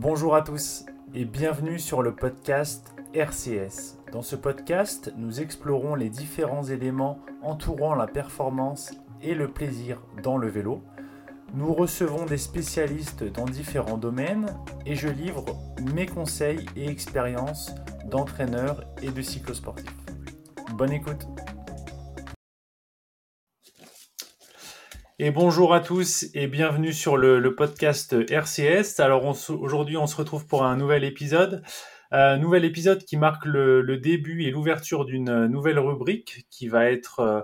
Bonjour à tous et bienvenue sur le podcast RCS. Dans ce podcast, nous explorons les différents éléments entourant la performance et le plaisir dans le vélo. Nous recevons des spécialistes dans différents domaines et je livre mes conseils et expériences d'entraîneur et de cyclosportif. Bonne écoute Et bonjour à tous et bienvenue sur le, podcast RCS. Alors aujourd'hui on se retrouve pour un nouvel épisode. Un nouvel épisode qui marque le, début et l'ouverture d'une nouvelle rubrique qui va être euh,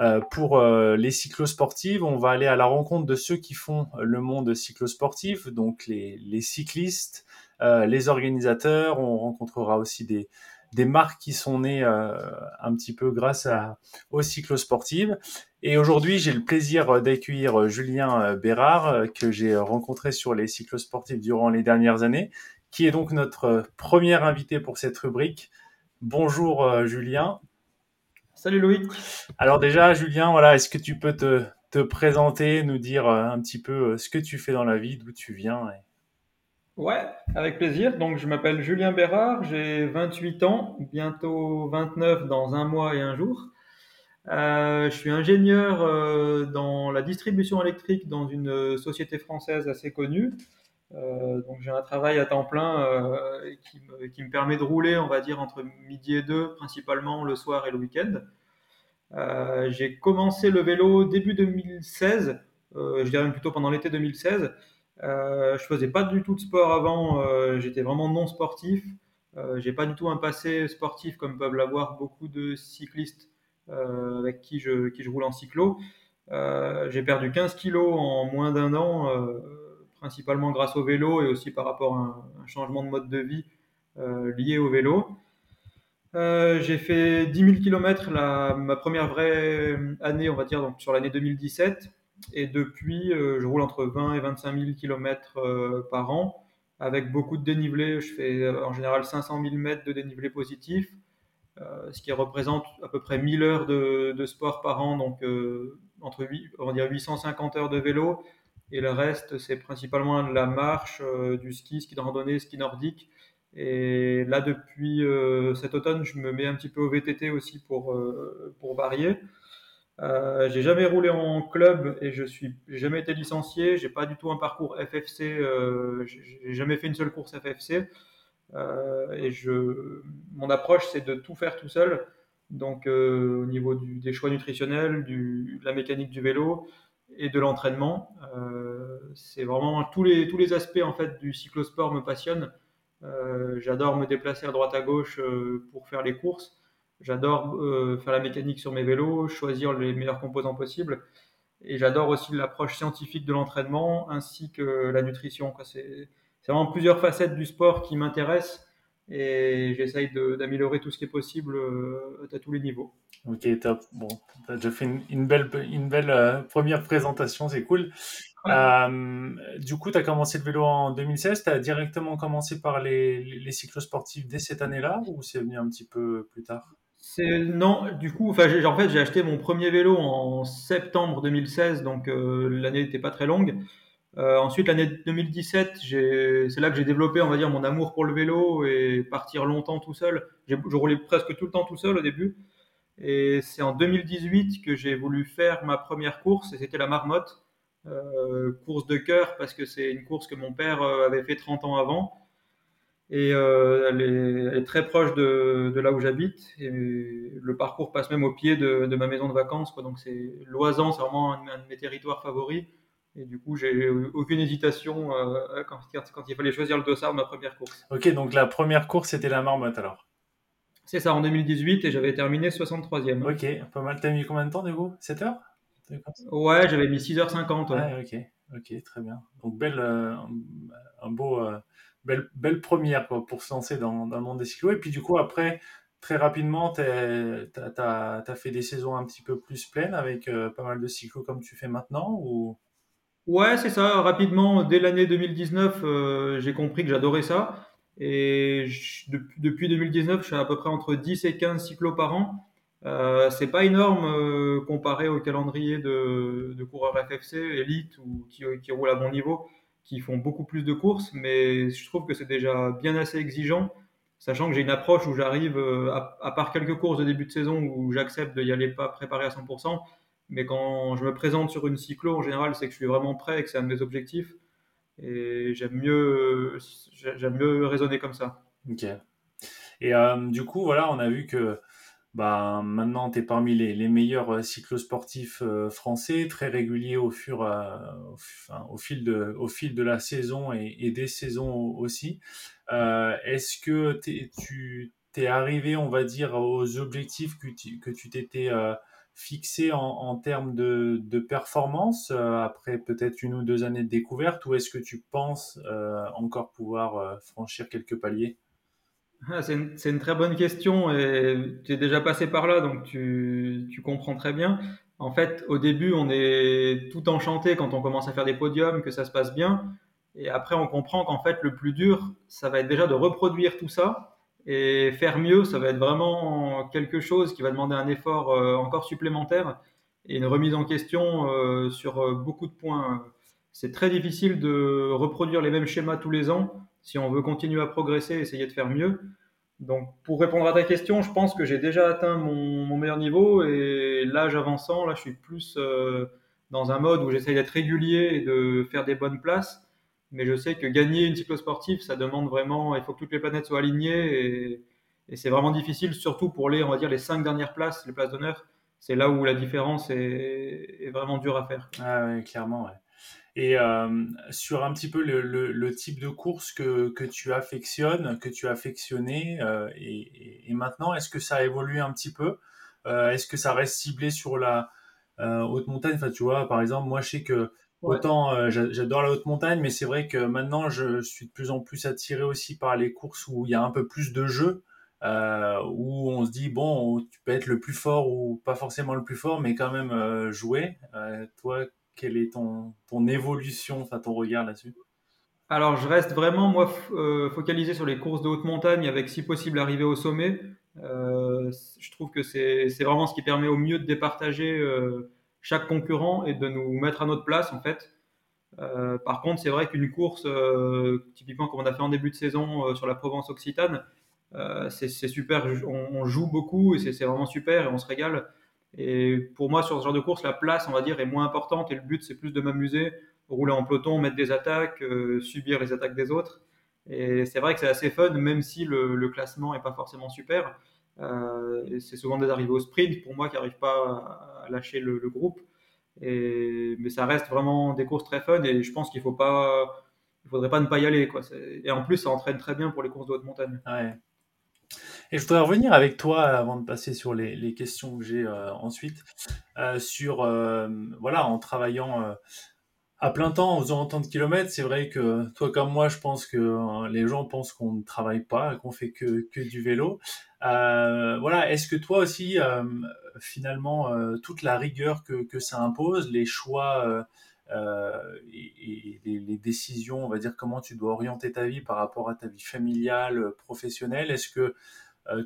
euh, pour euh, les cyclosportives. On va aller à la rencontre de ceux qui font le monde cyclosportif, donc les, cyclistes, les organisateurs. On rencontrera aussi des, des marques qui sont nées euh, un petit peu grâce à, aux cyclosportives. Et aujourd'hui, j'ai le plaisir d'accueillir Julien euh, Bérard, euh, que j'ai rencontré sur les cyclosportifs durant les dernières années, qui est donc notre premier invité pour cette rubrique. Bonjour Julien. Salut Loïc. Alors déjà, Julien, voilà, est-ce que tu peux te, te, présenter, nous dire un petit peu ce que tu fais dans la vie, d'où tu viens Ouais, avec plaisir. Donc, je m'appelle Julien Bérard, j'ai 28 ans, bientôt 29 dans un mois et un jour. Euh, je suis ingénieur euh, dans la distribution électrique dans une société française assez connue. Euh, donc, j'ai un travail à temps plein euh, qui me, permet de rouler, on va dire, entre midi et deux, principalement le soir et le week-end. Euh, j'ai commencé le vélo début 2016, je dirais même plutôt pendant l'été 2016. Euh, je faisais pas du tout de sport avant, euh, j'étais vraiment non sportif. Euh, j'ai pas du tout un passé sportif comme peuvent l'avoir beaucoup de cyclistes euh, avec qui je, roule en cyclo. Euh, j'ai perdu 15 kilos en moins d'un an, principalement grâce au vélo et aussi par rapport à un, changement de mode de vie lié au vélo. Euh, j'ai fait 10 000 km la, ma première vraie année, on va dire, donc sur l'année 2017. Et depuis, euh, je roule entre 20 et 25 000 km par an, avec beaucoup de dénivelé. Je fais euh, en général 500 000 mètres de dénivelé positif, euh, ce qui représente à peu près 1000 heures de, de sport par an, donc entre 8, on va dire 850 heures de vélo. Et le reste, c'est principalement de la marche, du ski, ski de randonnée, ski nordique. Et là, depuis cet automne, je me mets un petit peu au VTT aussi pour, pour varier. Euh, j'ai jamais roulé en club et je suis jamais été licencié. J'ai pas du tout un parcours FFC. Euh, j'ai jamais fait une seule course FFC. Euh, et je, mon approche c'est de tout faire tout seul. Donc euh, au niveau des choix nutritionnels, de la mécanique du vélo et de l'entraînement, euh, c'est vraiment tous les tous les aspects en fait du cyclosport me passionnent. J'adore me déplacer à droite à gauche pour faire les courses. J'adore faire la mécanique sur mes vélos, choisir les meilleurs composants possibles. Et j'adore aussi l'approche scientifique de l'entraînement ainsi que la nutrition. C'est vraiment plusieurs facettes du sport qui m'intéressent et j'essaye d'améliorer tout ce qui est possible euh, à tous les niveaux. Ok, top. Bon, tu as déjà fait une, une belle, une belle euh, première présentation, c'est cool. Ouais. Euh, du coup, tu as commencé le vélo en 2016. Tu as directement commencé par les, les cyclosportifs dès cette année-là ou c'est venu un petit peu plus tard? Non, du coup, enfin, en fait, j'ai acheté mon premier vélo en septembre 2016, donc euh, l'année n'était pas très longue. Euh, ensuite, l'année 2017, c'est là que j'ai développé, on va dire, mon amour pour le vélo et partir longtemps tout seul. Je roulais presque tout le temps tout seul au début. Et c'est en 2018 que j'ai voulu faire ma première course, et c'était la Marmotte, euh, course de cœur, parce que c'est une course que mon père euh, avait fait 30 ans avant. Et elle, est, très proche de, là où j'habite. Le parcours passe même au pied de, ma maison de vacances. Quoi. Donc c'est Loisan, c'est vraiment un, de mes territoires favoris. Et du coup, j'ai aucune hésitation euh, quand, quand, il fallait choisir le dossard de ma première course. Ok, donc la première course, c'était la marmotte alors C'est ça, en 2018, et j'avais terminé 63e. Ok, pas mal. T'as mis combien de temps du coup? 7 heures? Ouais, j'avais mis 6h50. Ouais. ouais, ok, ok, très bien. Donc, belle, euh, un beau euh, belle, belle première quoi, pour se lancer dans, dans le monde des cyclos. Et puis du coup, après, très rapidement, tu as, as, fait des saisons un petit peu plus pleines avec euh, pas mal de cyclos comme tu fais maintenant ou... Ouais, c'est ça. Rapidement, dès l'année 2019, euh, j'ai compris que j'adorais ça. Et depuis, depuis 2019, je suis à peu près entre 10 et 15 cyclos par an. Euh, c'est pas énorme euh, comparé au calendrier de, de coureurs FFC, élite ou qui, qui roulent à bon niveau qui font beaucoup plus de courses, mais je trouve que c'est déjà bien assez exigeant, sachant que j'ai une approche où j'arrive, euh, à, part quelques courses de début de saison où j'accepte de y aller pas préparé à 100%, mais quand je me présente sur une cyclo, en général, c'est que je suis vraiment prêt et que c'est un de mes objectifs. Et j'aime mieux, j'aime mieux raisonner comme ça. Ok. Et euh, du coup, voilà, on a vu que bah, maintenant, tu es parmi les, les meilleurs euh, cyclosportifs euh, français, très régulier au, fur, au, fil de, au fil de la saison et, des saisons aussi. Est-ce que tu t'es arrivé, on va dire, aux objectifs que tu t'étais fixé en, termes de, performance après peut-être une ou deux années de découverte ou est-ce que tu penses encore pouvoir franchir quelques paliers? Ah, c'est une, une, très bonne question et tu es déjà passé par là, donc tu, tu, comprends très bien. En fait, au début, on est tout enchanté quand on commence à faire des podiums, que ça se passe bien. Et après, on comprend qu'en fait, le plus dur, ça va être déjà de reproduire tout ça. Et faire mieux, ça va être vraiment quelque chose qui va demander un effort euh, encore supplémentaire et une remise en question euh, sur euh, beaucoup de points. C'est très difficile de reproduire les mêmes schémas tous les ans si on veut continuer à progresser, essayer de faire mieux. Donc, pour répondre à ta question, je pense que j'ai déjà atteint mon, meilleur niveau et l'âge avançant, là, je suis plus dans un mode où j'essaye d'être régulier et de faire des bonnes places. Mais je sais que gagner une cyclosportive, ça demande vraiment, il faut que toutes les planètes soient alignées et, c'est vraiment difficile, surtout pour les, on va dire, les cinq dernières places, les places d'honneur. C'est là où la différence est, vraiment dure à faire. Ah oui, clairement. Et euh, sur un petit peu le, type de course que, que tu affectionnes, que tu as affectionné, euh, et, et, maintenant, est-ce que ça a évolué un petit peu? Euh, Est-ce que ça reste ciblé sur la euh, haute montagne? Enfin, tu vois, par exemple, moi, je sais que autant euh, j'adore la haute montagne, mais c'est vrai que maintenant, je suis de plus en plus attiré aussi par les courses où il y a un peu plus de jeu. Euh, où on se dit bon tu peux être le plus fort ou pas forcément le plus fort mais quand même euh, jouer toi quelle est ton, ton évolution, enfin ton regard là-dessus? Alors, je reste vraiment, moi, focalisé sur les courses de haute montagne avec, si possible, arriver au sommet. Je trouve que c'est vraiment ce qui permet au mieux de départager euh, chaque concurrent et de nous mettre à notre place, en fait. Euh, par contre, c'est vrai qu'une course, euh, typiquement comme on a fait en début de saison euh, sur la Provence Occitane, c'est super, on, joue beaucoup et c'est vraiment super et on se régale. Et pour moi, sur ce genre de course, la place, on va dire, est moins importante et le but, c'est plus de m'amuser, rouler en peloton, mettre des attaques, subir les attaques des autres. Et c'est vrai que c'est assez fun, même si le, le classement est pas forcément super. Euh, c'est souvent des arrivées au sprint pour moi qui n'arrivent pas à lâcher le, groupe. Mais ça reste vraiment des courses très fun et je pense qu'il faut pas, il faudrait pas ne pas y aller. Quoi. Et en plus, ça entraîne très bien pour les courses de haute montagne. Et je voudrais revenir avec toi avant de passer sur les, questions que j'ai euh, ensuite, euh, sur, voilà, en travaillant à plein temps, en faisant autant de kilomètres, c'est vrai que toi comme moi, je pense que euh, les gens pensent qu'on ne travaille pas, qu'on fait que, que du vélo. voilà, est-ce que toi aussi, finalement, toute la rigueur que, que ça impose, les choix et, et les, les décisions, on va dire comment tu dois orienter ta vie par rapport à ta vie familiale, professionnelle, est-ce que euh,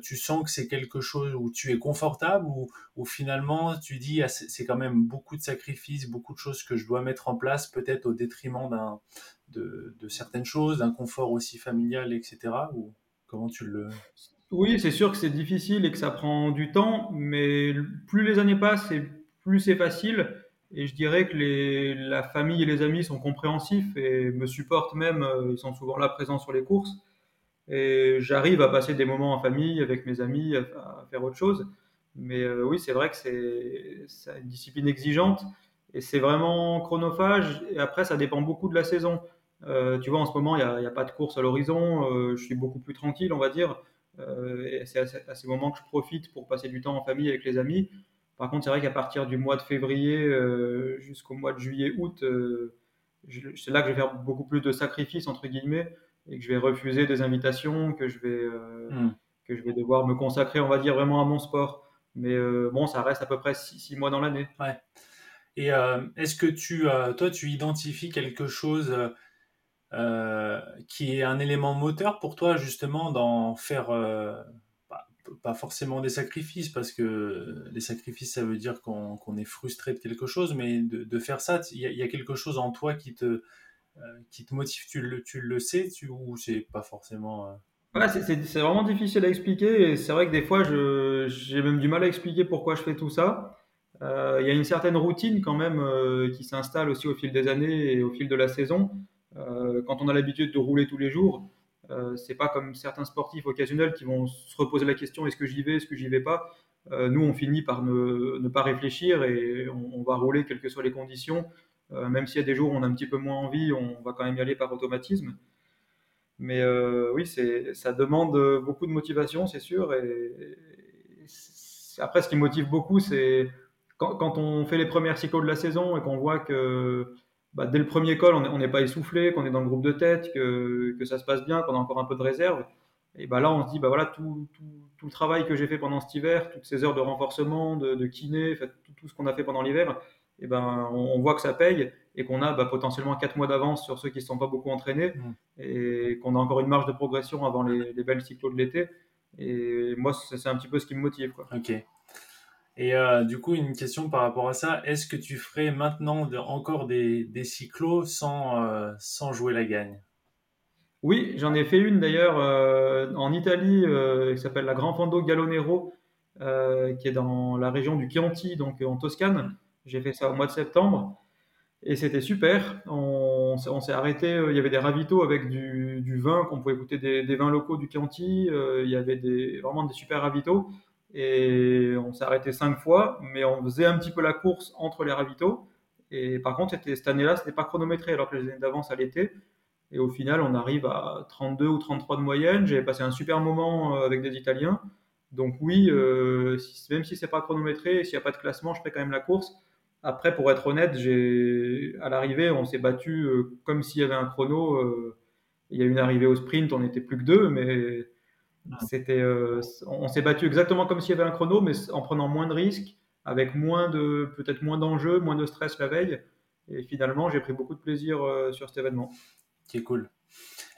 tu sens que c'est quelque chose où tu es confortable ou, ou finalement tu dis ah, c'est quand même beaucoup de sacrifices, beaucoup de choses que je dois mettre en place, peut-être au détriment d'un, de, de, certaines choses, d'un confort aussi familial, etc. Ou comment tu le... Oui, c'est sûr que c'est difficile et que ça prend du temps, mais plus les années passent et plus c'est facile. Et je dirais que les, la famille et les amis sont compréhensifs et me supportent même, euh, ils sont souvent là présents sur les courses et j'arrive à passer des moments en famille avec mes amis, à, faire autre chose. Mais euh, oui, c'est vrai que c'est une discipline exigeante et c'est vraiment chronophage. Et après, ça dépend beaucoup de la saison. Euh, tu vois, en ce moment, il n'y a, pas de course à l'horizon. Euh, je suis beaucoup plus tranquille, on va dire. Et c'est à, à, ces moments que je profite pour passer du temps en famille avec les amis. Par contre, c'est vrai qu'à partir du mois de février jusqu'au mois de juillet-août, euh, c'est là que je vais faire beaucoup plus de sacrifices, entre guillemets et que je vais refuser des invitations, que je vais, euh, mm. que je vais devoir me consacrer, on va dire, vraiment à mon sport. Mais euh, bon, ça reste à peu près six, six mois dans l'année. Ouais. Et euh, est-ce que tu, toi, tu identifies quelque chose qui est un élément moteur pour toi, justement, d'en faire, pas, pas, forcément des sacrifices, parce que les sacrifices, ça veut dire qu'on qu est frustré de quelque chose, mais de, de faire ça, il y, y, a quelque chose en toi qui te qui te motive, tu le, tu le sais ou c'est pas forcément. Ouais, c'est vraiment difficile à expliquer. C'est vrai que des fois, j'ai même du mal à expliquer pourquoi je fais tout ça. Il y a une certaine routine quand même qui s'installe aussi au fil des années et au fil de la saison. quand on a l'habitude de rouler tous les jours, euh, c'est pas comme certains sportifs occasionnels qui vont se reposer la question est-ce que j'y vais, est-ce que j'y vais pas? Euh, nous, on finit par ne, pas réfléchir et on, va rouler quelles que soient les conditions. Euh, même s'il y a des jours où on a un petit peu moins envie, on va quand même y aller par automatisme. Mais oui, ça demande beaucoup de motivation, c'est sûr. Et, après, ce qui motive beaucoup, c'est quand, on fait les premières cycles de la saison et qu'on voit que bah, dès le premier col, on n'est pas essoufflé, qu'on est dans le groupe de tête, que, ça se passe bien, qu'on a encore un peu de réserve. Et bah là, on se dit, bah voilà, tout, le travail que j'ai fait pendant cet hiver, toutes ces heures de renforcement, de, kiné, tout, ce qu'on a fait pendant l'hiver, et ben, on, voit que ça paye et qu'on a bah, potentiellement 4 mois d'avance sur ceux qui ne sont pas beaucoup entraînés mmh. et qu'on a encore une marge de progression avant les, les belles cyclos de l'été. Et moi, c'est un petit peu ce qui me motive. Quoi. Ok. Et euh, du coup, une question par rapport à ça, est-ce que tu ferais maintenant de, encore des, des cyclos sans, euh, sans jouer la gagne? Oui, j'en ai fait une d'ailleurs euh, en Italie qui s'appelle la Grand Fondo Gallonero, qui est dans la région du Chianti, donc en Toscane. J'ai fait ça au mois de septembre et c'était super. On, s'est arrêté, il y avait des ravitaux avec du, vin, qu'on pouvait goûter des, vins locaux du Chianti, il y avait vraiment des super ravitaux. Et on s'est arrêté cinq fois, mais on faisait un petit peu la course entre les ravitaux. Et par contre, cette année-là, ce n'était pas chronométré, alors que les années d'avant, ça l'était. Et au final, on arrive à 32 ou 33 de moyenne. J'ai passé un super moment euh, avec des Italiens. Donc oui, euh, même si c'est pas chronométré, s'il n'y a pas de classement, je ferai quand même la course. Après, pour être honnête, à l'arrivée, on s'est battu euh, comme s'il y avait un chrono. il y a une arrivée au sprint, on n'était plus que deux, mais c'était, euh, on s'est battu exactement comme s'il y avait un chrono, mais en prenant moins de risques, avec moins de, peut-être moins d'enjeux, moins de stress la veille. Et finalement, j'ai pris beaucoup de plaisir euh, sur cet événement. Qui est cool.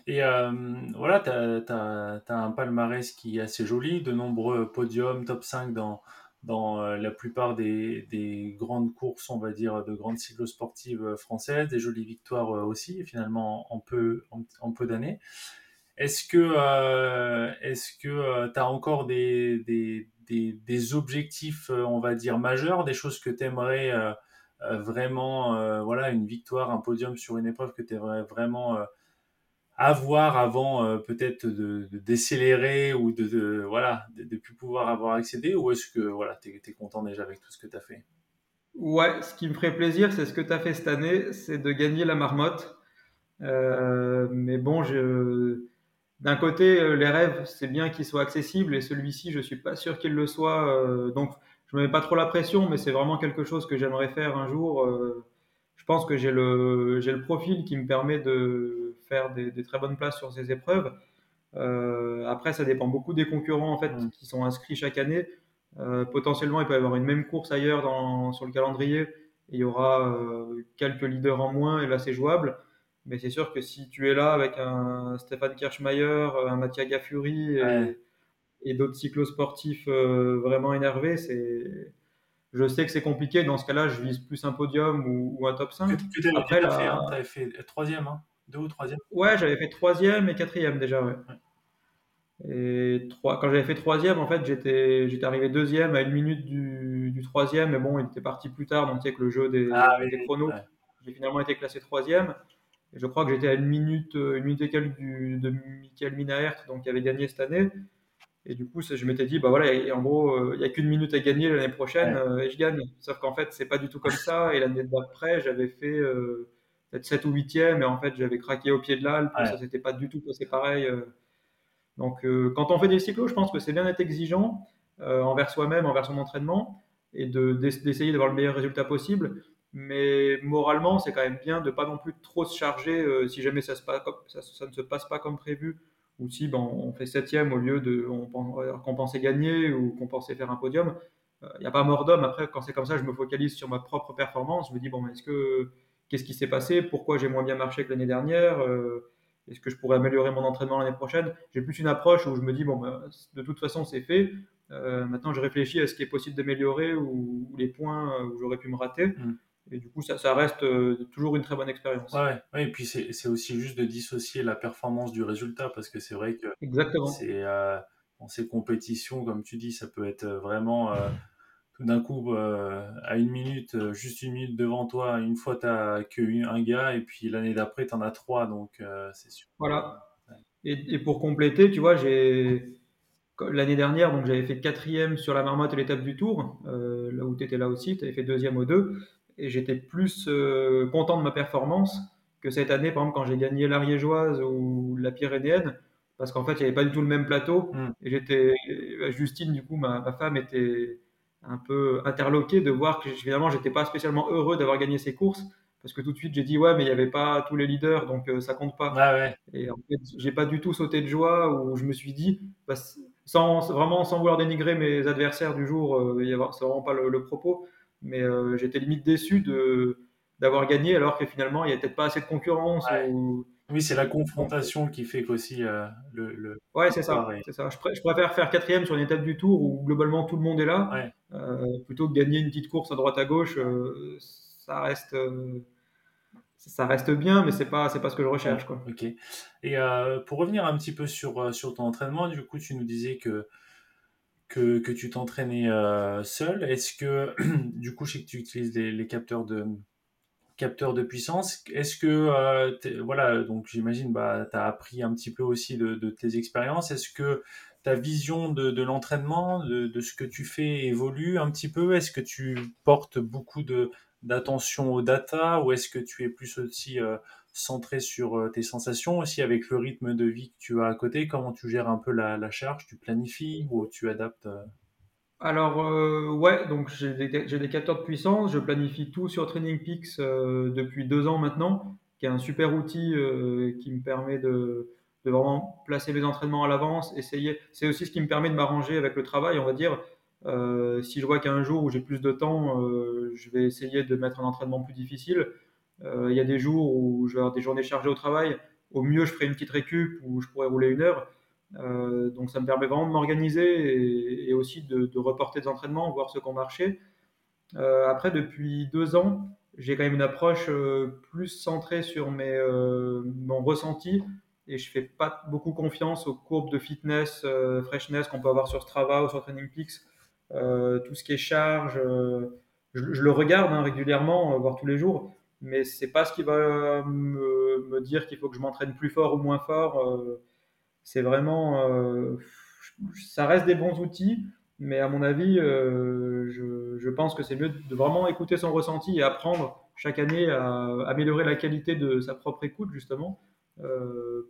Et euh, voilà, tu as, un palmarès qui est assez joli, de nombreux podiums, top 5 dans, dans la plupart des, des, grandes courses, on va dire, de grandes cyclosportives françaises, des jolies victoires aussi, finalement, en peu, en peu d'années. Est-ce que euh, euh, tu as encore des, des, objectifs, euh, on va dire, majeurs, des choses que tu aimerais vraiment, voilà, une victoire, un podium sur une épreuve que tu aimerais vraiment avoir avant peut-être de, décélérer ou de, voilà de, plus pouvoir avoir accédé ou est-ce que voilà tu es, content déjà avec tout ce que tu as fait? Ouais, ce qui me ferait plaisir, c'est ce que tu as fait cette année, c'est de gagner la marmotte. mais bon, d'un côté, euh, les rêves, c'est bien qu'ils soient accessibles et celui-ci, je suis pas sûr qu'il le soit. Euh, donc, je me mets pas trop la pression, mais c'est vraiment quelque chose que j'aimerais faire un jour. Euh, je pense que j'ai le, j'ai le profil qui me permet de faire des, des très bonnes places sur ces épreuves. après, ça dépend beaucoup des concurrents en fait mm. qui sont inscrits chaque année. potentiellement, il peut y avoir une même course ailleurs dans, sur le calendrier. Et il y aura quelques leaders en moins et là, c'est jouable. Mais c'est sûr que si tu es là avec un Stéphane Kirchmeier, un Mathias Gaffuri et, d'autres cyclosportifs euh, vraiment énervés, c'est je sais que c'est compliqué. Dans ce cas-là, je vise plus un podium ou, un top 5. Tu fait, hein, avais fait troisième, hein deux ou troisième Ouais, j'avais fait troisième et quatrième déjà, ouais. Et trois, quand j'avais fait troisième, en fait, j'étais, j'étais arrivé deuxième à une minute du, du troisième, mais bon, il était parti plus tard, donc tu sais que le jeu des, ah des chronos, j'ai finalement été classé troisième je crois que j'étais à une minute, euh, une minute et quelques du, de Michael Minaert, donc qui avait gagné cette année. Et du coup, je m'étais dit, bah voilà, et en gros, euh, il n'y a qu'une minute à gagner l'année prochaine euh, et je gagne. Sauf qu'en fait, c'est pas du tout comme ça. Et l'année d'après, j'avais fait peut-être 7 ou 8e, et en fait, j'avais craqué au pied de l'Alpe. Ça s'était pas du tout passé pareil. Donc, quand on fait des cyclos, je pense que c'est bien d'être exigeant envers soi-même, envers son entraînement, et d'essayer d'avoir le meilleur résultat possible mais moralement, c'est quand même bien de pas non plus trop se charger euh, si jamais ça, se passe, ça, ça, ne se passe pas comme prévu, ou si ben, on fait septième au lieu de qu'on pensait gagner ou qu'on pensait faire un podium. Il euh, n'y a pas mort d'homme. Après, quand c'est comme ça, je me focalise sur ma propre performance. Je me dis bon, est-ce que qu'est-ce qui s'est passé? Pourquoi j'ai moins bien marché que l'année dernière? Euh, Est-ce que je pourrais améliorer mon entraînement l'année prochaine? J'ai plus une approche où je me dis bon, ben, de toute façon, c'est fait. maintenant, je réfléchis à ce qui est possible d'améliorer ou, les points où j'aurais pu me rater. Mm. Et du coup, ça, ça reste euh, toujours une très bonne expérience. Ouais, ouais, et puis c'est aussi juste de dissocier la performance du résultat, parce que c'est vrai que c'est euh, dans ces compétitions, comme tu dis, ça peut être vraiment euh, tout d'un coup à une minute, juste une minute devant toi, une fois tu n'as qu'un gars, et puis l'année d'après tu en as trois, donc c'est sûr. Voilà. Et, et, pour compléter, tu vois, j'ai l'année dernière, donc j'avais fait quatrième sur la marmotte et l'étape du Tour, là où tu étais là aussi, tu avais fait deuxième aux deux et j'étais plus euh, content de ma performance que cette année, par exemple, quand j'ai gagné l'Ariégeoise ou la Pyrénéenne, parce qu'en fait, il n'y avait pas du tout le même plateau. Mm. Et j'étais, Justine, du coup, ma, femme était un peu interloquée de voir que finalement, j'étais pas spécialement heureux d'avoir gagné ces courses. Parce que tout de suite, j'ai dit, ouais, mais il n'y avait pas tous les leaders, donc euh, ça compte pas. Et en fait, j'ai pas du tout sauté de joie où je me suis dit, bah, sans, vraiment sans vouloir dénigrer mes adversaires du jour, euh, c'est vraiment pas le propos, mais euh, j'étais limite déçu de d'avoir gagné alors que finalement il n'y a peut-être pas assez de concurrence. Oui, c'est la confrontation qui fait qu'aussi euh, le, le, Ouais, c'est ça. C'est ça. Je, préfère faire quatrième sur une étape du tour où globalement tout le monde est là, plutôt que gagner une petite course à droite à gauche. ça reste ça reste bien, mais c'est pas c'est pas ce que je recherche quoi. Ok. Et pour revenir un petit peu sur sur ton entraînement, du coup, tu nous disais que que, tu t'entraînais euh, seul. Est-ce que, du coup, je sais que tu utilises les, capteurs de capteurs de puissance. Est-ce que, euh, voilà, donc j'imagine, bah, as appris un petit peu aussi de, tes expériences. Est-ce que ta vision de, l'entraînement, de, ce que tu fais évolue un petit peu? Est-ce que tu portes beaucoup d'attention aux data ou est-ce que tu es plus aussi euh, centré sur euh, tes sensations? Aussi avec le rythme de vie que tu as à côté Comment tu gères un peu la, charge? Tu planifies ou tu adaptes euh? Alors, ouais, donc j'ai des, capteurs de puissance. Je planifie tout sur Training Peaks depuis deux ans maintenant, qui est un super outil qui me permet de, vraiment placer mes entraînements à l'avance, essayer. C'est aussi ce qui me permet de m'arranger avec le travail, on va dire. si je vois qu'un jour où j'ai plus de temps, je vais essayer de mettre un entraînement plus difficile. Euh, il y a des jours où je vais avoir des journées chargées au travail. Au mieux, je ferai une petite récup où je pourrais rouler une heure. Euh, donc ça me permet vraiment de m'organiser et, aussi de, reporter des entraînements, voir ce qu'on marchait. Euh, après, depuis deux ans, j'ai quand même une approche plus centrée sur mes, mon ressenti et je fais pas beaucoup confiance aux courbes de fitness, freshness qu'on peut avoir sur Strava ou sur Training Peaks. tout ce qui est charge, je, le regarde hein, régulièrement, voire tous les jours, mais c'est pas ce qui va me, dire qu'il faut que je m'entraîne plus fort ou moins fort. Euh, c'est vraiment, euh, ça reste des bons outils, mais à mon avis, euh, je, pense que c'est mieux de vraiment écouter son ressenti et apprendre chaque année à améliorer la qualité de sa propre écoute justement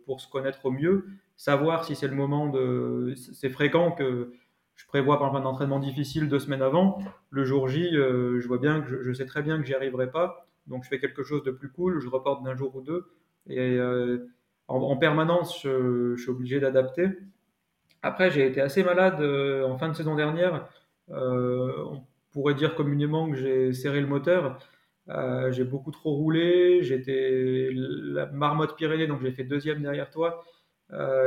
pour se connaître au mieux, savoir si c'est le moment de, c'est fréquent que je prévois par exemple un entraînement difficile deux semaines avant, le jour J, je vois bien que je, sais très bien que j'y arriverai pas donc je fais quelque chose de plus cool, je reporte d'un jour ou deux. Et euh, en, permanence, je, suis obligé d'adapter. Après, j'ai été assez malade euh, en fin de saison dernière. Euh, on pourrait dire communément que j'ai serré le moteur. J'ai beaucoup trop roulé. J'étais la marmotte Pyrénées, donc j'ai fait deuxième derrière toi.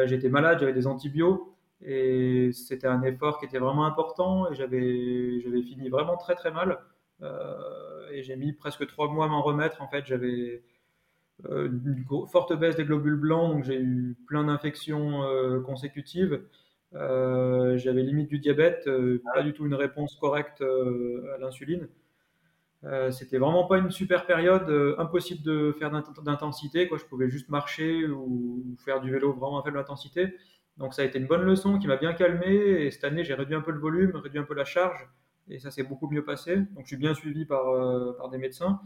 j'étais malade, j'avais des antibiotiques et c'était un effort qui était vraiment important et j'avais j'avais fini vraiment très très mal. Euh, et j'ai mis presque trois mois à m'en remettre. En fait, j'avais euh, une forte baisse des globules blancs, donc j'ai eu plein d'infections euh, consécutives. j'avais limite du diabète, pas du tout une réponse correcte à l'insuline. C'était vraiment pas une super période, impossible de faire d'intensité. Quoi. Je pouvais juste marcher ou, faire du vélo vraiment à faible intensité. Donc ça a été une bonne leçon qui m'a bien calmé. Et cette année, j'ai réduit un peu le volume, réduit un peu la charge et ça s'est beaucoup mieux passé. Donc je suis bien suivi par, euh, par des médecins,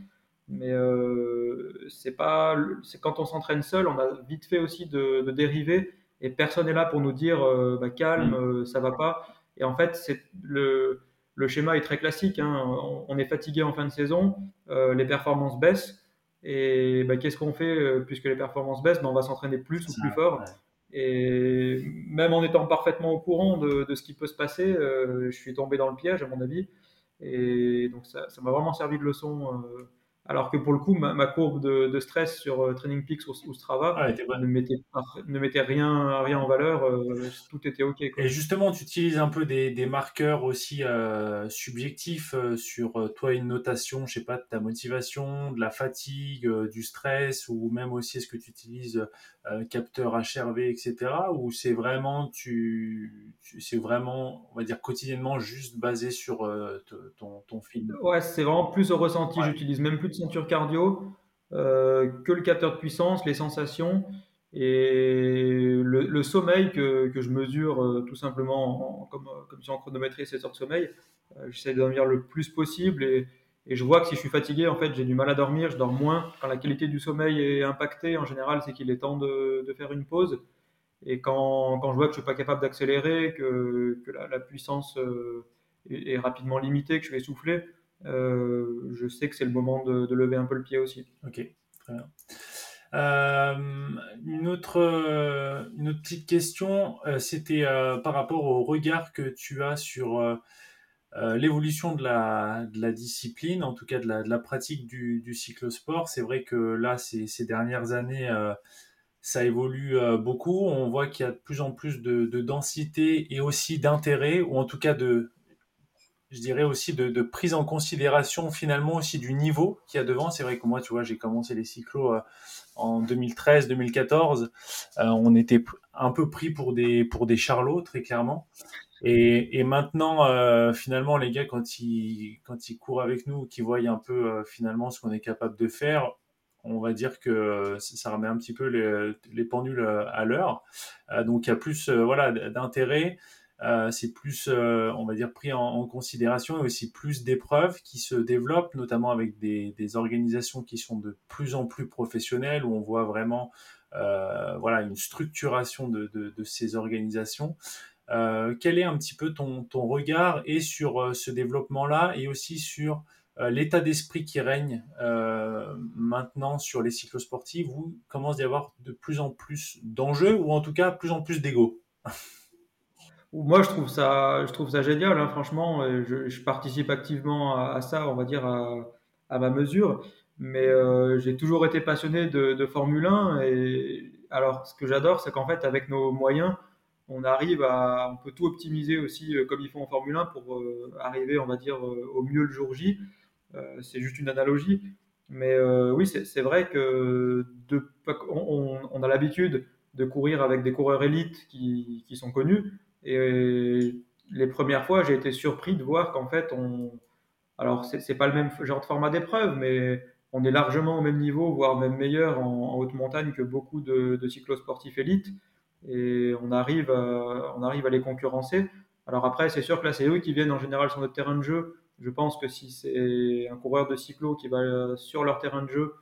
mais euh, c'est pas, c'est quand on s'entraîne seul, on a vite fait aussi de, de dériver et personne n'est là pour nous dire euh, bah, calme, mm. ça va pas. Et en fait, c'est le, le schéma est très classique. Hein. On, est fatigué en fin de saison, les performances baissent. Et bah, qu'est-ce qu'on fait puisque les performances baissent? Bah, On va s'entraîner plus ou plus fort. Et même en étant parfaitement au courant de, ce qui peut se passer, euh, je suis tombé dans le piège, à mon avis. Et donc, ça m'a vraiment servi de leçon euh, Alors que pour le coup, ma, courbe de, stress sur euh, Training Peaks ou, Strava ah, ne, mettait, ne, mettait, rien, rien en valeur, euh, tout était OK. Et justement, tu utilises un peu des, des marqueurs aussi euh, subjectifs sur toi, une notation, je sais pas, de ta motivation, de la fatigue, du stress, ou même aussi est-ce que tu utilises capteur HRV, etc. Ou c'est vraiment, tu, c'est vraiment, on va dire, quotidiennement juste basé sur ton, ton film? Ouais, c'est vraiment plus au ressenti. J'utilise même plus de ceinture cardio, euh, que le capteur de puissance, les sensations et le, sommeil que, que, je mesure euh, tout simplement comme, comme si en chronométrie 7 heures de sommeil. Euh, j'essaie de dormir le plus possible et, et, je vois que si je suis fatigué, en fait, j'ai du mal à dormir, je dors moins. Quand la qualité du sommeil est impactée, en général, c'est qu'il est temps de, faire une pause. Et quand, quand, je vois que je suis pas capable d'accélérer, que, que la, puissance est, est, rapidement limitée, que je vais souffler, euh, je sais que c'est le moment de, lever un peu le pied aussi. Ok, très bien. Euh, une, autre, une autre petite question, euh, c'était par rapport au regard que tu as sur l'évolution de la, discipline, en tout cas de la, pratique du, du cyclosport. C'est vrai que là, ces, dernières années, ça évolue beaucoup. On voit qu'il y a de plus en plus de, de densité et aussi d'intérêt, ou en tout cas de, je dirais aussi de, prise en considération finalement aussi du niveau qu'il y a devant. C'est vrai que moi, tu vois, j'ai commencé les cyclos euh, en 2013-2014. Euh, on était un peu pris pour des pour des charlots très clairement. Et, maintenant, euh, finalement, les gars, quand ils quand ils courent avec nous, qu'ils voient un peu finalement ce qu'on est capable de faire, on va dire que ça remet un petit peu les, les pendules à l'heure. donc il y a plus voilà d'intérêt. Euh, c'est plus, euh, on va dire, pris en, considération et aussi plus d'épreuves qui se développent, notamment avec des, organisations qui sont de plus en plus professionnelles, où on voit vraiment euh, voilà, une structuration de, ces organisations. Quel est un petit peu ton, ton regard et sur ce développement-là et aussi sur l'état d'esprit qui règne maintenant sur les cyclosportifs où il commence d'y avoir de plus en plus d'enjeux ou en tout cas plus en plus d'ego? Moi, je trouve ça, je trouve ça génial. Hein, franchement, je, participe activement à, ça, on va dire à, à ma mesure. Mais euh, j'ai toujours été passionné de, de, Formule 1. Et alors, ce que j'adore, c'est qu'en fait, avec nos moyens, on arrive à, on peut tout optimiser aussi euh, comme ils font en Formule 1 pour euh, arriver, on va dire, euh, au mieux le jour J. c'est juste une analogie. Mais oui, c'est vrai que de, on, on a l'habitude de courir avec des coureurs élites qui, sont connus. Et les premières fois, j'ai été surpris de voir qu'en fait, on. Alors, c'est pas le même genre de format d'épreuve, mais on est largement au même niveau, voire même meilleur en, haute montagne que beaucoup de cyclosportifs élites. Et on arrive, à, on arrive à les concurrencer. Alors après, c'est sûr que là, c'est eux qui viennent en général sur notre terrain de jeu. Je pense que si c'est un coureur de cyclo qui va sur leur terrain de jeu,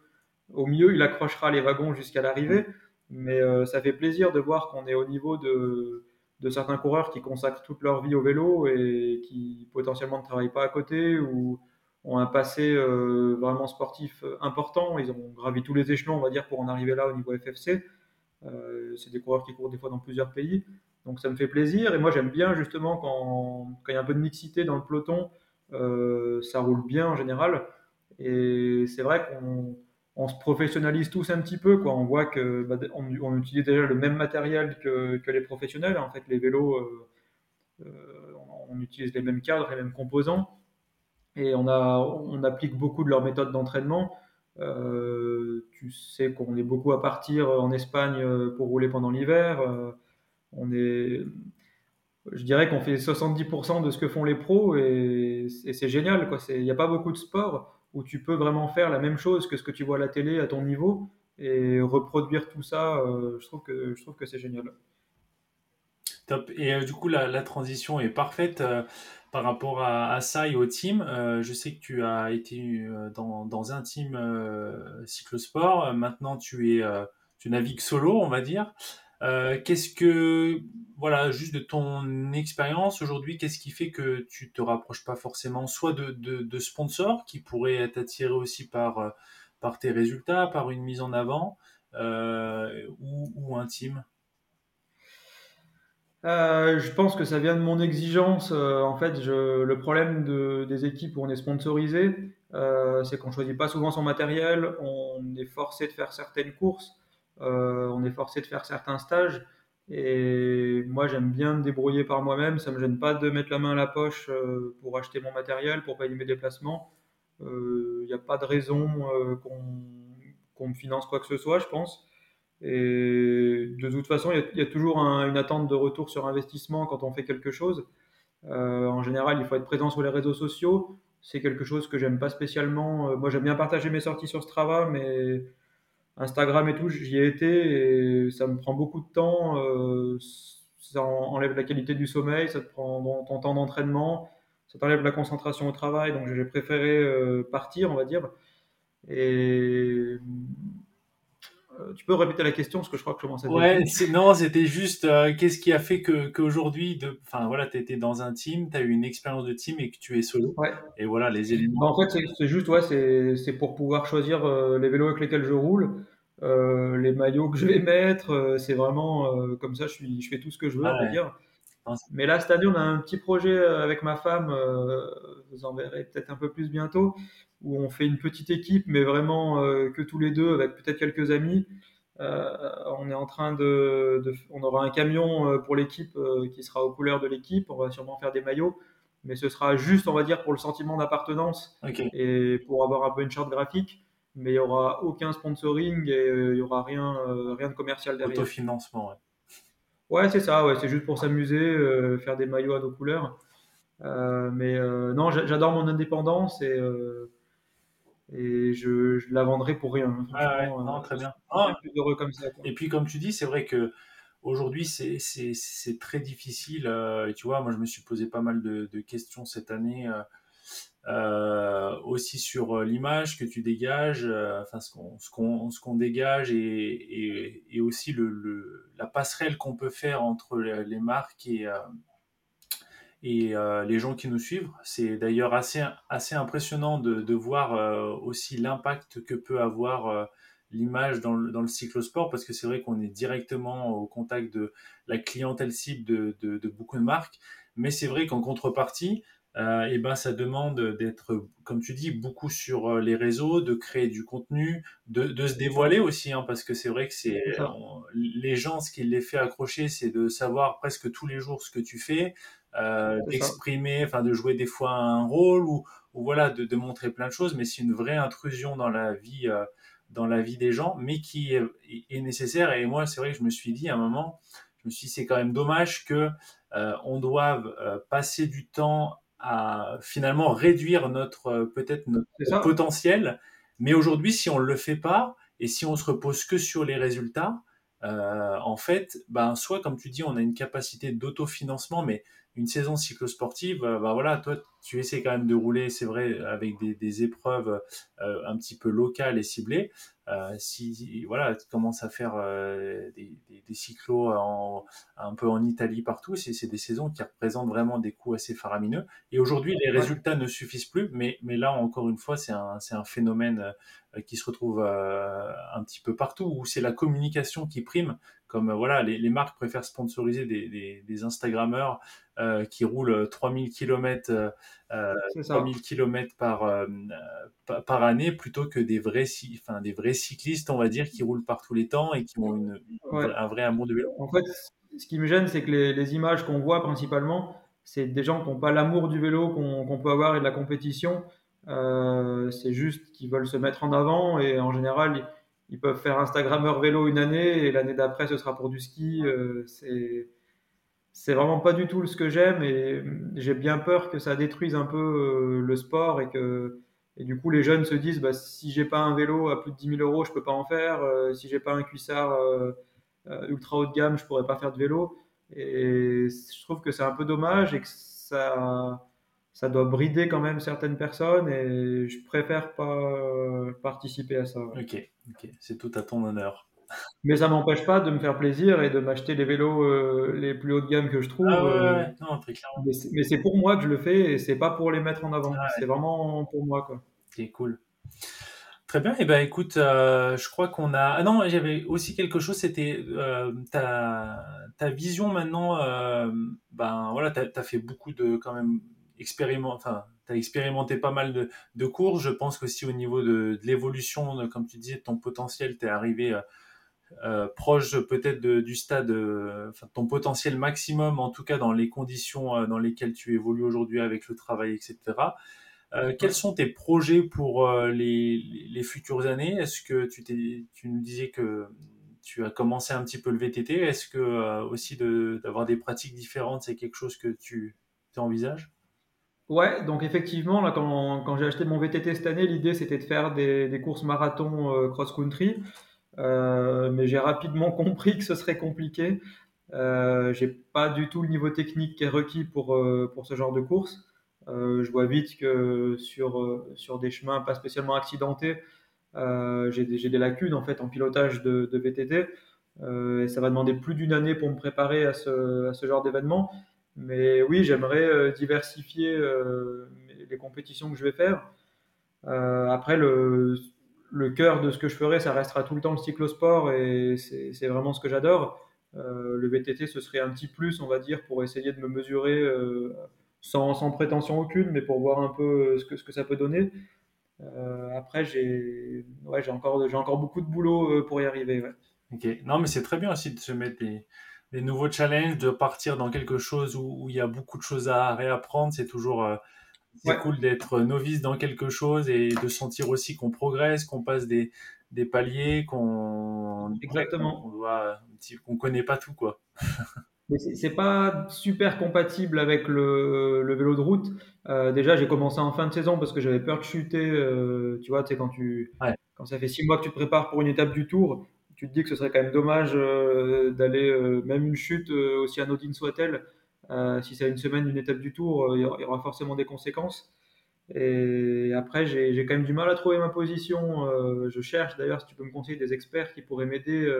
au mieux, il accrochera les wagons jusqu'à l'arrivée. Mais euh, ça fait plaisir de voir qu'on est au niveau de, de certains coureurs qui consacrent toute leur vie au vélo et qui potentiellement ne travaillent pas à côté ou ont un passé euh, vraiment sportif important. Ils ont gravi tous les échelons, on va dire, pour en arriver là au niveau FFC. Euh, c'est des coureurs qui courent des fois dans plusieurs pays. Donc ça me fait plaisir. Et moi, j'aime bien justement quand, quand, il y a un peu de mixité dans le peloton, euh, ça roule bien en général. Et c'est vrai qu'on on se professionnalise tous un petit peu. Quoi. On voit que bah, on, utilise déjà le même matériel que, que les professionnels. En fait, les vélos, euh, on, utilise les mêmes cadres, les mêmes composants, et on, a, on applique beaucoup de leurs méthodes d'entraînement. Euh, tu sais qu'on est beaucoup à partir en Espagne pour rouler pendant l'hiver. on est, je dirais qu'on fait 70% de ce que font les pros et, c'est génial. Il n'y a pas beaucoup de sports où tu peux vraiment faire la même chose que ce que tu vois à la télé à ton niveau et reproduire tout ça, euh, je trouve que, je trouve que c'est génial. Et euh, du coup, la, transition est parfaite euh, par rapport à, ça et au team. je sais que tu as été dans, un team cyclosport. Maintenant, tu, es, tu navigues solo, on va dire. Euh, qu'est-ce que, voilà, juste de ton expérience aujourd'hui, qu'est-ce qui fait que tu te rapproches pas forcément soit de, de, sponsors qui pourraient t'attirer aussi par, euh, par tes résultats, par une mise en avant, euh, ou, ou, un team? Je pense que ça vient de mon exigence. en fait, le problème de, des équipes où on est sponsorisé, c'est qu'on choisit pas souvent son matériel, on est forcé de faire certaines courses, on est forcé de faire certains stages. Et moi, j'aime bien me débrouiller par moi-même. Ça me gêne pas de mettre la main à la poche pour acheter mon matériel, pour payer mes déplacements. Il n'y a pas de raison qu'on me finance quoi que ce soit, je pense. Et de toute façon, il y, a toujours une attente de retour sur investissement quand on fait quelque chose. Euh, en général, il faut être présent sur les réseaux sociaux. C'est quelque chose que j'aime pas spécialement. Euh, moi, j'aime bien partager mes sorties sur Strava, mais Instagram et tout, j'y ai été et ça me prend beaucoup de temps. Euh, ça enlève la qualité du sommeil, ça te prend ton temps d'entraînement, ça t'enlève la concentration au travail. Donc, j'ai préféré partir, on va dire. Et tu peux répéter la question parce que je crois que je commence à. Ouais, non, c'était juste euh, qu'est-ce qui a fait que qu'aujourd'hui, enfin voilà, tu étais dans un team, tu as eu une expérience de team et que tu es solo. Ouais. Et voilà les éléments. Bah, en fait, c'est juste, ouais, c'est pour pouvoir choisir euh, les vélos avec lesquels je roule, les maillots que je vais mettre. c'est vraiment comme ça, je, suis, je fais tout ce que je veux, on va dire. Mais là, cette année, on a un petit projet avec ma femme, vous en verrez peut-être un peu plus bientôt, où on fait une petite équipe, mais vraiment euh, que tous les deux, avec peut-être quelques amis. Euh, on est en train de, on aura un camion euh, pour l'équipe qui sera aux couleurs de l'équipe. On va sûrement faire des maillots, mais ce sera juste, on va dire, pour le sentiment d'appartenance et pour avoir un peu une charte graphique. Mais il y aura aucun sponsoring et il y aura rien, rien de commercial derrière. Autofinancement, ouais. Ouais, c'est ça. Ouais, c'est juste pour s'amuser, faire des maillots à nos couleurs. mais non, j'adore mon indépendance et et je, je la vendrai pour rien. Hein, non, très bien. Ah. heureux comme ça. Et puis, comme tu dis, c'est vrai que aujourd'hui, c'est très difficile. Euh, tu vois, moi, je me suis posé pas mal de, de questions cette année. Euh, euh aussi sur euh, l'image que tu dégages, euh, enfin ce qu'on ce dégage et, et, et aussi le, le, la passerelle qu'on peut faire entre les marques et et euh, les gens qui nous suivent. C'est d'ailleurs assez, assez impressionnant de, de voir euh, aussi l'impact que peut avoir euh, l'image dans le, dans le cyclosport, parce que c'est vrai qu'on est directement au contact de la clientèle cible de, de, de beaucoup de marques, mais c'est vrai qu'en contrepartie, et ben ça demande d'être, comme tu dis, beaucoup sur les réseaux, de créer du contenu, de, de se dévoiler aussi, hein, parce que c'est vrai que c'est les gens, ce qui les fait accrocher, c'est de savoir presque tous les jours ce que tu fais, euh, d'exprimer, enfin de jouer des fois un rôle ou, ou voilà, de, de, montrer plein de choses, mais c'est une vraie intrusion dans la vie, euh, dans la vie des gens, mais qui est, est, nécessaire. Et moi, c'est vrai que je me suis dit à un moment, je me suis dit c'est quand même dommage que euh, on doive passer du temps à finalement réduire notre peut-être notre potentiel. Mais aujourd'hui, si on le fait pas et si on se repose que sur les résultats, euh, en fait, ben, soit comme tu dis, on a une capacité d'autofinancement, mais une saison cyclosportive, euh, ben voilà, toi, tu essaies quand même de rouler, c'est vrai, avec des, des épreuves euh, un petit peu locales et ciblées. Euh, si voilà, tu commences à faire euh, des, des, des, cyclos en, un peu en Italie partout, c'est des saisons qui représentent vraiment des coûts assez faramineux. Et aujourd'hui, les résultats ne suffisent plus, mais, mais là, encore une fois, c'est un, un phénomène euh, qui se retrouve euh, un petit peu partout, où c'est la communication qui prime comme voilà, les, les, marques préfèrent sponsoriser des, des, des Instagrammeurs euh, qui roulent 3000 km, euh, 3000 km par, euh, par année plutôt que des vrais, enfin, des vrais cyclistes, on va dire, qui roulent par tous les temps et qui ont une, ouais. un vrai amour de vélo. En fait, ce qui me gêne, c'est que les, les images qu'on voit principalement, c'est des gens qui n'ont pas l'amour du vélo qu'on qu peut avoir et de la compétition. Euh, c'est juste qu'ils veulent se mettre en avant et en général, ils peuvent faire Instagrammeur vélo une année et l'année d'après ce sera pour du ski. Euh, c'est c'est vraiment pas du tout ce que j'aime et j'ai bien peur que ça détruise un peu euh, le sport et que et du coup les jeunes se disent bah, si j'ai pas un vélo à plus de 10 000 euros je peux pas en faire euh, si j'ai pas un cuissard ultra haut de gamme je pourrais pas faire de vélo et je trouve que c'est un peu dommage et que ça ça doit brider quand même certaines personnes et je préfère pas participer à ça. Ouais. Ok, c'est tout à ton honneur. Mais ça m'empêche pas de me faire plaisir et de m'acheter les vélos euh, les plus haut de gamme que je trouve. Ah ouais, ouais. Euh, non, très clairement. Mais c'est pour moi que je le fais et c'est pas pour les mettre en avant. Ah c'est vraiment pour moi quoi. C'est cool. Très bien. Et eh ben écoute, euh, je crois qu'on a. Ah non, j'avais aussi quelque chose. C'était euh, ta ta vision maintenant. ben voilà, t'as as fait beaucoup de quand même expérimenté, enfin, as expérimenté pas mal de, de courses. Je pense qu'aussi au niveau de, de l'évolution, comme tu disais, de ton potentiel, tu es arrivé euh, proche peut-être du stade, euh, enfin, ton potentiel maximum, en tout cas dans les conditions euh, dans lesquelles tu évolues aujourd'hui avec le travail, etc. quels sont tes projets pour les, les, futures années? Est-ce que tu, tu nous disais que tu as commencé un petit peu le VTT Est-ce que aussi d'avoir des pratiques différentes, c'est quelque chose que tu envisages Ouais, donc effectivement, là, quand, quand j'ai acheté mon VTT cette année, l'idée c'était de faire des, des courses marathon cross-country. Euh, mais j'ai rapidement compris que ce serait compliqué. Euh, j'ai pas du tout le niveau technique qui est requis pour, euh, pour ce genre de course. Euh, je vois vite que sur, euh, sur des chemins pas spécialement accidentés, euh, j'ai des, des, lacunes en fait en pilotage de, de VTT. et ça va demander plus d'une année pour me préparer à ce, à ce genre d'événement. Mais oui, j'aimerais diversifier les compétitions que je vais faire. après, le, cœur de ce que je ferai, ça restera tout le temps le cyclosport et c'est vraiment ce que j'adore. Euh, le VTT, ce serait un petit plus, on va dire, pour essayer de me mesurer euh, sans, sans, prétention aucune, mais pour voir un peu ce que, ce que ça peut donner. Euh, après, j'ai ouais, encore, encore beaucoup de boulot euh, pour y arriver. Ok, non, mais c'est très bien aussi de se mettre des, des, nouveaux challenges, de partir dans quelque chose où, il y a beaucoup de choses à réapprendre. C'est toujours euh, cool d'être novice dans quelque chose et de sentir aussi qu'on progresse, qu'on passe des, des paliers, qu'on exactement, qu'on doit, qu'on connaît pas tout quoi. Mais c'est pas super compatible avec le, le vélo de route. Euh, déjà, j'ai commencé en fin de saison parce que j'avais peur de chuter. Euh, tu vois, tu sais, quand tu ouais. quand ça fait six mois que tu te prépares pour une étape du Tour, tu te dis que ce serait quand même dommage euh, d'aller euh, même une chute euh, aussi anodine soit-elle si c'est une semaine, une étape du tour, il y aura forcément des conséquences. Et après, j'ai quand même du mal à trouver ma position. Euh, je cherche d'ailleurs, si tu peux me conseiller des experts qui pourraient m'aider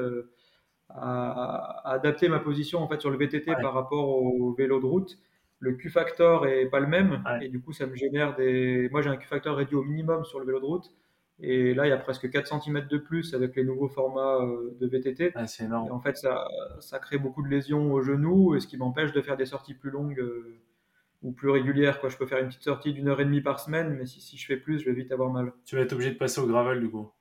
à, à, adapter ma position en fait sur le VTT ouais. par rapport au vélo de route. Le Q-factor est pas le même ouais. et du coup, ça me génère des. Moi, j'ai un Q-factor réduit au minimum sur le vélo de route. Et là, il y a presque 4 cm de plus avec les nouveaux formats euh, de VTT. Ah, c'est énorme. Et en fait, ça, ça crée beaucoup de lésions au genou, et ce qui m'empêche de faire des sorties plus longues euh, ou plus régulières. Quoi. Je peux faire une petite sortie d'une heure et demie par semaine, mais si, si je fais plus, je vais vite avoir mal. Tu vas être obligé de passer au gravel du coup.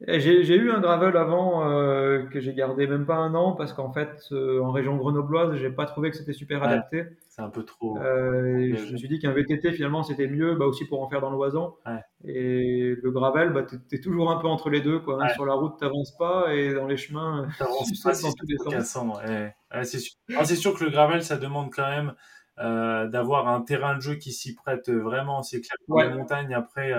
J'ai eu un gravel avant euh, que j'ai gardé même pas un an parce qu'en fait, euh, en région grenobloise, j'ai pas trouvé que c'était super ouais, adapté. C'est un peu trop. Euh, je me suis dit qu'un VTT finalement c'était mieux, bah, aussi pour en faire dans l'oison. Ouais. Et le gravel, bah, tu es, toujours un peu entre les deux. Quoi, hein. Ouais. Sur la route, t'avances pas et dans les chemins, tu sautes dans tous les sens. Ouais. c'est sûr. sûr. que le gravel, ça demande quand même d'avoir un terrain de jeu qui s'y prête vraiment. C'est clair pour les montagnes, après,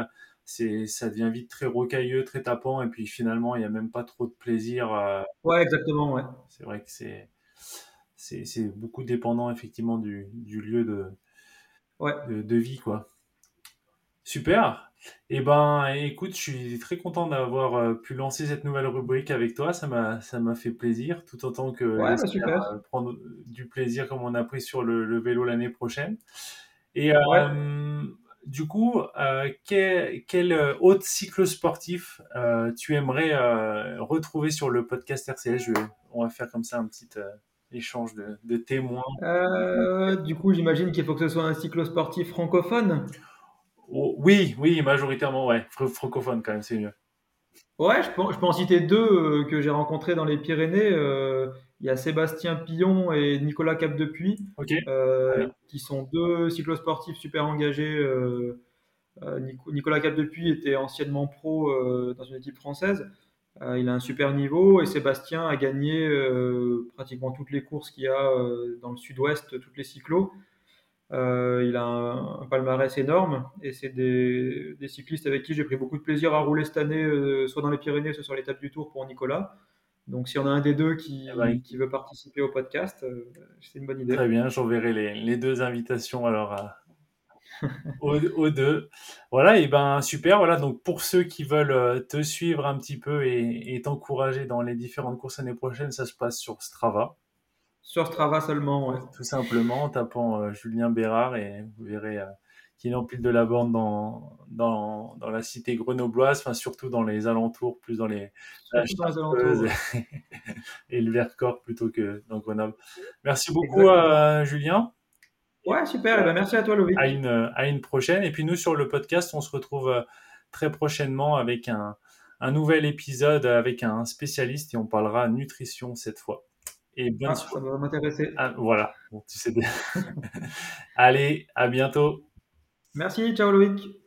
c'est, ça devient vite très rocailleux, très tapant, et puis finalement, il n'y a même pas trop de plaisir. Euh, ouais, exactement, ouais. C'est vrai que c'est, c'est, c'est beaucoup dépendant, effectivement, du, du lieu de, ouais. de, de, vie, quoi. Super. Eh ben, écoute, je suis très content d'avoir euh, pu lancer cette nouvelle rubrique avec toi. Ça m'a, ça m'a fait plaisir, tout autant que ouais, bah super. Euh, prendre du plaisir comme on a pris sur le, le vélo l'année prochaine. Et euh, ouais. Du coup, euh, quel, quel autre cycle sportif euh, tu aimerais euh, retrouver sur le podcast RCS Je, On va faire comme ça un petit euh, échange de, de témoins. Euh, du coup, j'imagine qu'il faut que ce soit un cyclosportif francophone? Oh, oui, oui, majoritairement, ouais. Francophone quand même, c'est mieux. Ouais, je peux, je peux en citer deux euh, que j'ai rencontrés dans les Pyrénées. Euh, il y a Sébastien Pillon et Nicolas Capdepuis, okay. euh, qui sont deux cyclosportifs super engagés. Nicolas Capdepuis était anciennement pro dans une équipe française. il a un super niveau et Sébastien a gagné pratiquement toutes les courses qu'il y a dans le sud-ouest, toutes les cyclos. Euh, il a un, un, palmarès énorme et c'est des, des, cyclistes avec qui j'ai pris beaucoup de plaisir à rouler cette année, euh, soit dans les Pyrénées, soit sur l'étape du Tour pour Nicolas. Donc, s'il y en a un des deux qui, eh ben, qui veut participer au podcast, euh, c'est une bonne idée. Très bien, j'enverrai les, les, deux invitations alors à, aux, aux, deux. Voilà, et ben super. Voilà, donc pour ceux qui veulent te suivre un petit peu et, et t'encourager dans les différentes courses l'année prochaine, ça se passe sur Strava. Sur Strava seulement, ouais. Tout simplement, en tapant euh, Julien Bérard et vous verrez euh, qu'il empile de la bande dans, dans, dans la cité grenobloise, enfin, surtout dans les alentours, plus dans les, dans les alentours. et le Vercors plutôt que dans Grenoble. Merci beaucoup, euh, Julien. Ouais, super. Eh ben, merci à toi, Loïc. À une, prochaine. Et puis, nous, sur le podcast, on se retrouve euh, très prochainement avec un, un nouvel épisode avec un spécialiste et on parlera nutrition cette fois. Et bien ah, sûr. Ça va m'intéresser. Ah, voilà, bon, tu sais. bien. Allez, à bientôt. Merci, ciao Loïc.